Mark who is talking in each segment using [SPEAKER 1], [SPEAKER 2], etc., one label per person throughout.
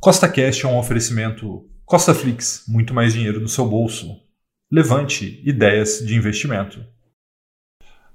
[SPEAKER 1] Costa Cash é um oferecimento Costa Flix, muito mais dinheiro no seu bolso. Levante ideias de investimento.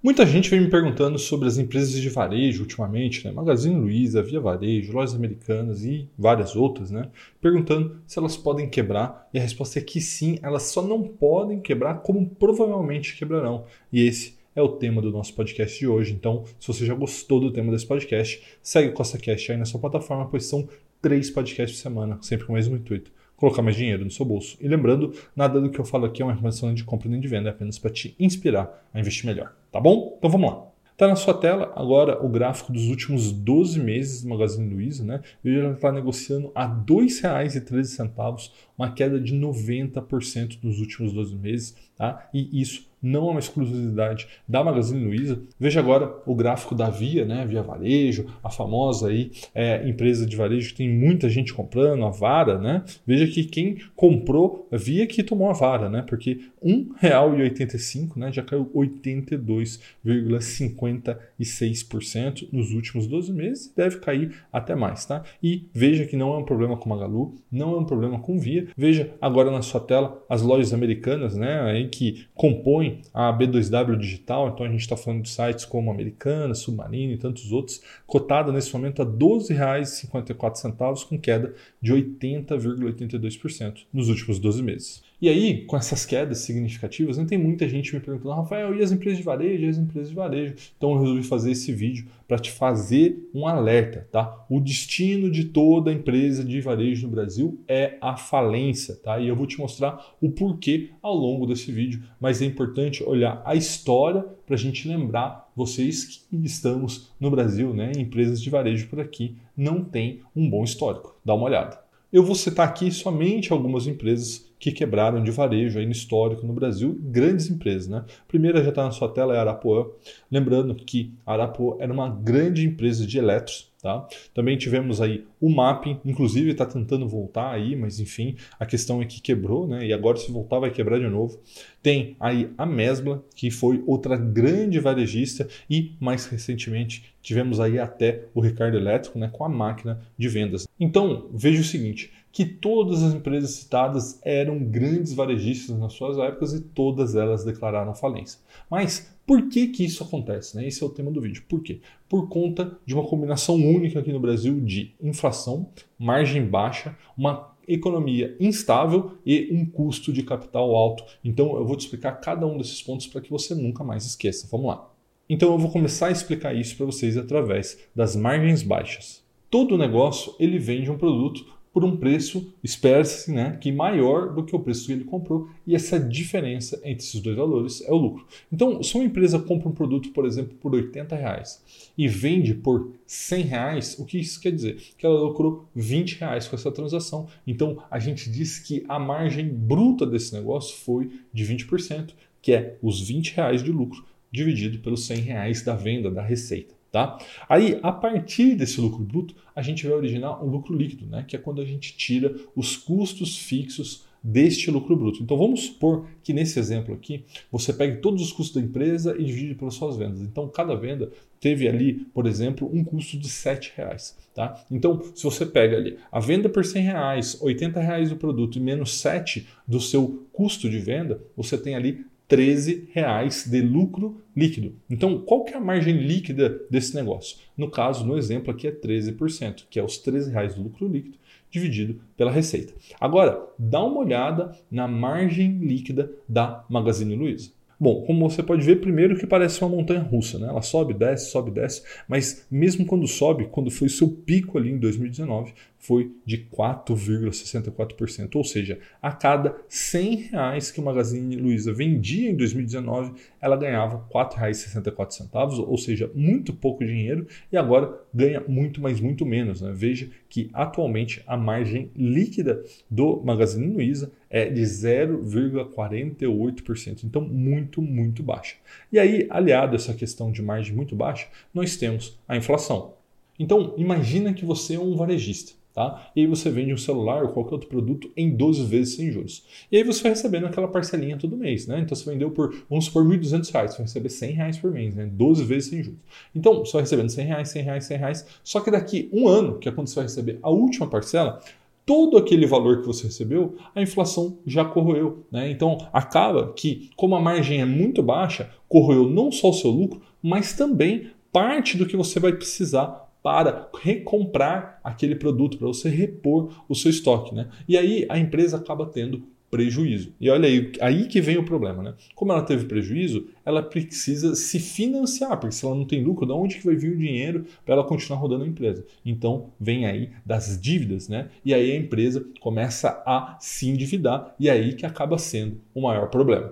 [SPEAKER 1] Muita gente vem me perguntando sobre as empresas de varejo ultimamente, né? Magazine Luiza, Via Varejo, Lojas Americanas e várias outras, né? Perguntando se elas podem quebrar e a resposta é que sim, elas só não podem quebrar como provavelmente quebrarão. E esse é o tema do nosso podcast de hoje. Então, se você já gostou do tema desse podcast, segue o Costa Cash aí na sua plataforma, pois são três podcasts por semana, sempre com o mesmo intuito. Colocar mais dinheiro no seu bolso. E lembrando, nada do que eu falo aqui é uma recomendação de compra nem de venda, é apenas para te inspirar a investir melhor. Tá bom? Então vamos lá. Está na sua tela agora o gráfico dos últimos 12 meses do Magazine Luiza, né? Ele já está negociando a R$ 2,13, uma queda de 90% nos últimos 12 meses, tá? E isso não é uma exclusividade da Magazine Luiza. Veja agora o gráfico da Via, né? Via Varejo, a famosa aí é, empresa de varejo que tem muita gente comprando, a Vara, né? Veja que quem comprou Via que tomou a Vara, né? Porque R$ 1,85, né? Já caiu 82,56% nos últimos 12 meses deve cair até mais, tá? E veja que não é um problema com Magalu, não é um problema com Via. Veja agora na sua tela as lojas americanas, né? Aí que compõem a B2W Digital, então a gente está falando de sites como Americana, Submarino e tantos outros, cotada nesse momento a R$ 12,54, com queda de 80,82% nos últimos 12 meses. E aí, com essas quedas significativas, tem muita gente me perguntando, Rafael, e as empresas de varejo? E as empresas de varejo? Então eu resolvi fazer esse vídeo para te fazer um alerta, tá? O destino de toda empresa de varejo no Brasil é a falência, tá? E eu vou te mostrar o porquê ao longo desse vídeo, mas é importante olhar a história para a gente lembrar vocês que estamos no Brasil, né? Empresas de varejo por aqui não tem um bom histórico. Dá uma olhada. Eu vou citar aqui somente algumas empresas que quebraram de varejo aí no histórico no Brasil, grandes empresas. Né? A primeira já está na sua tela é a Arapuã. Lembrando que a Arapuã era uma grande empresa de eletros. Tá? Também tivemos aí o Mapping, inclusive está tentando voltar aí, mas enfim, a questão é que quebrou, né? E agora se voltar vai quebrar de novo. Tem aí a Mesbla, que foi outra grande varejista e mais recentemente tivemos aí até o Ricardo Elétrico, né, com a máquina de vendas. Então, veja o seguinte, que todas as empresas citadas eram grandes varejistas nas suas épocas e todas elas declararam falência. Mas por que, que isso acontece? Né? Esse é o tema do vídeo. Por quê? Por conta de uma combinação única aqui no Brasil de inflação, margem baixa, uma economia instável e um custo de capital alto. Então eu vou te explicar cada um desses pontos para que você nunca mais esqueça. Vamos lá. Então eu vou começar a explicar isso para vocês através das margens baixas. Todo negócio ele vende um produto por um preço, espera-se, né, que maior do que o preço que ele comprou, e essa diferença entre esses dois valores é o lucro. Então, se uma empresa compra um produto, por exemplo, por 80 reais e vende por 100 reais, o que isso quer dizer? Que ela lucrou 20 reais com essa transação. Então, a gente diz que a margem bruta desse negócio foi de 20%, que é os 20 reais de lucro dividido pelos 100 reais da venda, da receita. Tá? Aí, a partir desse lucro bruto, a gente vai originar um lucro líquido, né? que é quando a gente tira os custos fixos deste lucro bruto. Então vamos supor que nesse exemplo aqui você pegue todos os custos da empresa e divide pelas suas vendas. Então cada venda teve ali, por exemplo, um custo de R$ reais. Tá? Então se você pega ali a venda por R$ reais, R$ reais do produto e menos 7 do seu custo de venda, você tem ali 13 reais de lucro líquido. Então, qual que é a margem líquida desse negócio? No caso, no exemplo aqui é 13%, que é os 13 reais do lucro líquido dividido pela receita. Agora, dá uma olhada na margem líquida da Magazine Luiza. Bom, como você pode ver, primeiro que parece uma montanha russa, né? Ela sobe, desce, sobe, desce, mas mesmo quando sobe, quando foi seu pico ali em 2019, foi de 4,64%. Ou seja, a cada 100 reais que o Magazine Luiza vendia em 2019, ela ganhava R$ 4,64, ou seja, muito pouco dinheiro, e agora ganha muito, mas muito menos. Né? Veja que atualmente a margem líquida do Magazine Luiza é de 0,48%. Então, muito, muito baixa. E aí, aliado a essa questão de margem muito baixa, nós temos a inflação. Então, imagina que você é um varejista. Tá? E aí você vende um celular ou qualquer outro produto em 12 vezes sem juros. E aí você vai recebendo aquela parcelinha todo mês, né? Então você vendeu por, vamos supor, R$ 1.200, você vai receber 100 reais por mês, né? 12 vezes sem juros. Então você vai recebendo 100 reais, 100 reais, 100 reais, só que daqui um ano, que é quando você vai receber a última parcela, todo aquele valor que você recebeu, a inflação já corroeu. Né? Então acaba que, como a margem é muito baixa, corroeu não só o seu lucro, mas também parte do que você vai precisar para recomprar aquele produto, para você repor o seu estoque. Né? E aí a empresa acaba tendo prejuízo. E olha aí, aí que vem o problema, né? Como ela teve prejuízo, ela precisa se financiar, porque se ela não tem lucro, de onde que vai vir o dinheiro para ela continuar rodando a empresa? Então, vem aí das dívidas, né? E aí a empresa começa a se endividar e aí que acaba sendo o maior problema.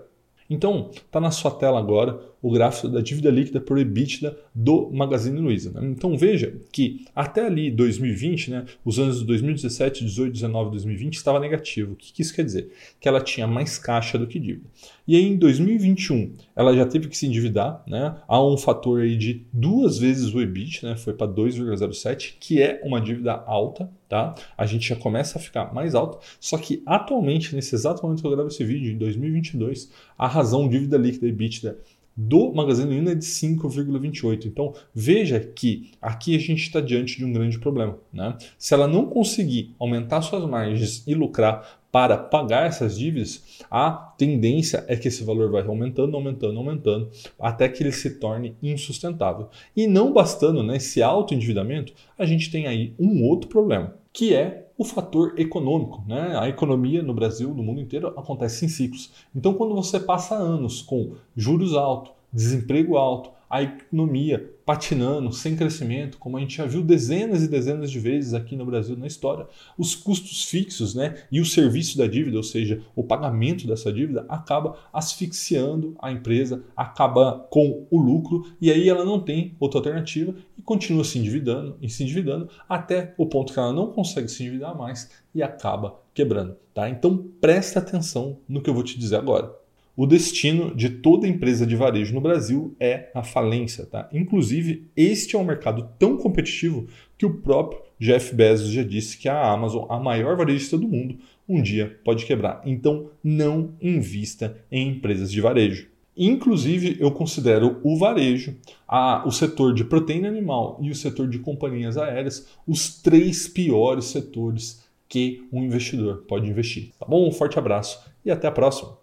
[SPEAKER 1] Então, está na sua tela agora o gráfico da dívida líquida por EBITDA do Magazine Luiza. Né? Então veja que até ali 2020, né, os anos de 2017, 18, 19, 2020 estava negativo. O que, que isso quer dizer? Que ela tinha mais caixa do que dívida. E aí em 2021 ela já teve que se endividar, né? Há um fator aí de duas vezes o EBIT, né? Foi para 2,07, que é uma dívida alta, tá? A gente já começa a ficar mais alto, só que atualmente, nesse exato momento que eu gravo esse vídeo, em 2022, a razão dívida líquida EBITDA do Magazine Luiza é de 5,28. Então veja que aqui a gente está diante de um grande problema. Né? Se ela não conseguir aumentar suas margens e lucrar para pagar essas dívidas, a tendência é que esse valor vai aumentando, aumentando, aumentando, até que ele se torne insustentável. E não bastando né, esse alto endividamento, a gente tem aí um outro problema, que é o fator econômico. Né? A economia no Brasil, no mundo inteiro, acontece em ciclos. Então, quando você passa anos com juros altos, desemprego alto, a economia patinando, sem crescimento, como a gente já viu dezenas e dezenas de vezes aqui no Brasil na história, os custos fixos né, e o serviço da dívida, ou seja, o pagamento dessa dívida, acaba asfixiando a empresa, acaba com o lucro e aí ela não tem outra alternativa e continua se endividando e se endividando até o ponto que ela não consegue se endividar mais e acaba quebrando. Tá? Então presta atenção no que eu vou te dizer agora o destino de toda empresa de varejo no Brasil é a falência. Tá? Inclusive, este é um mercado tão competitivo que o próprio Jeff Bezos já disse que a Amazon, a maior varejista do mundo, um dia pode quebrar. Então, não invista em empresas de varejo. Inclusive, eu considero o varejo, a, o setor de proteína animal e o setor de companhias aéreas os três piores setores que um investidor pode investir. Tá bom? Um forte abraço e até a próxima.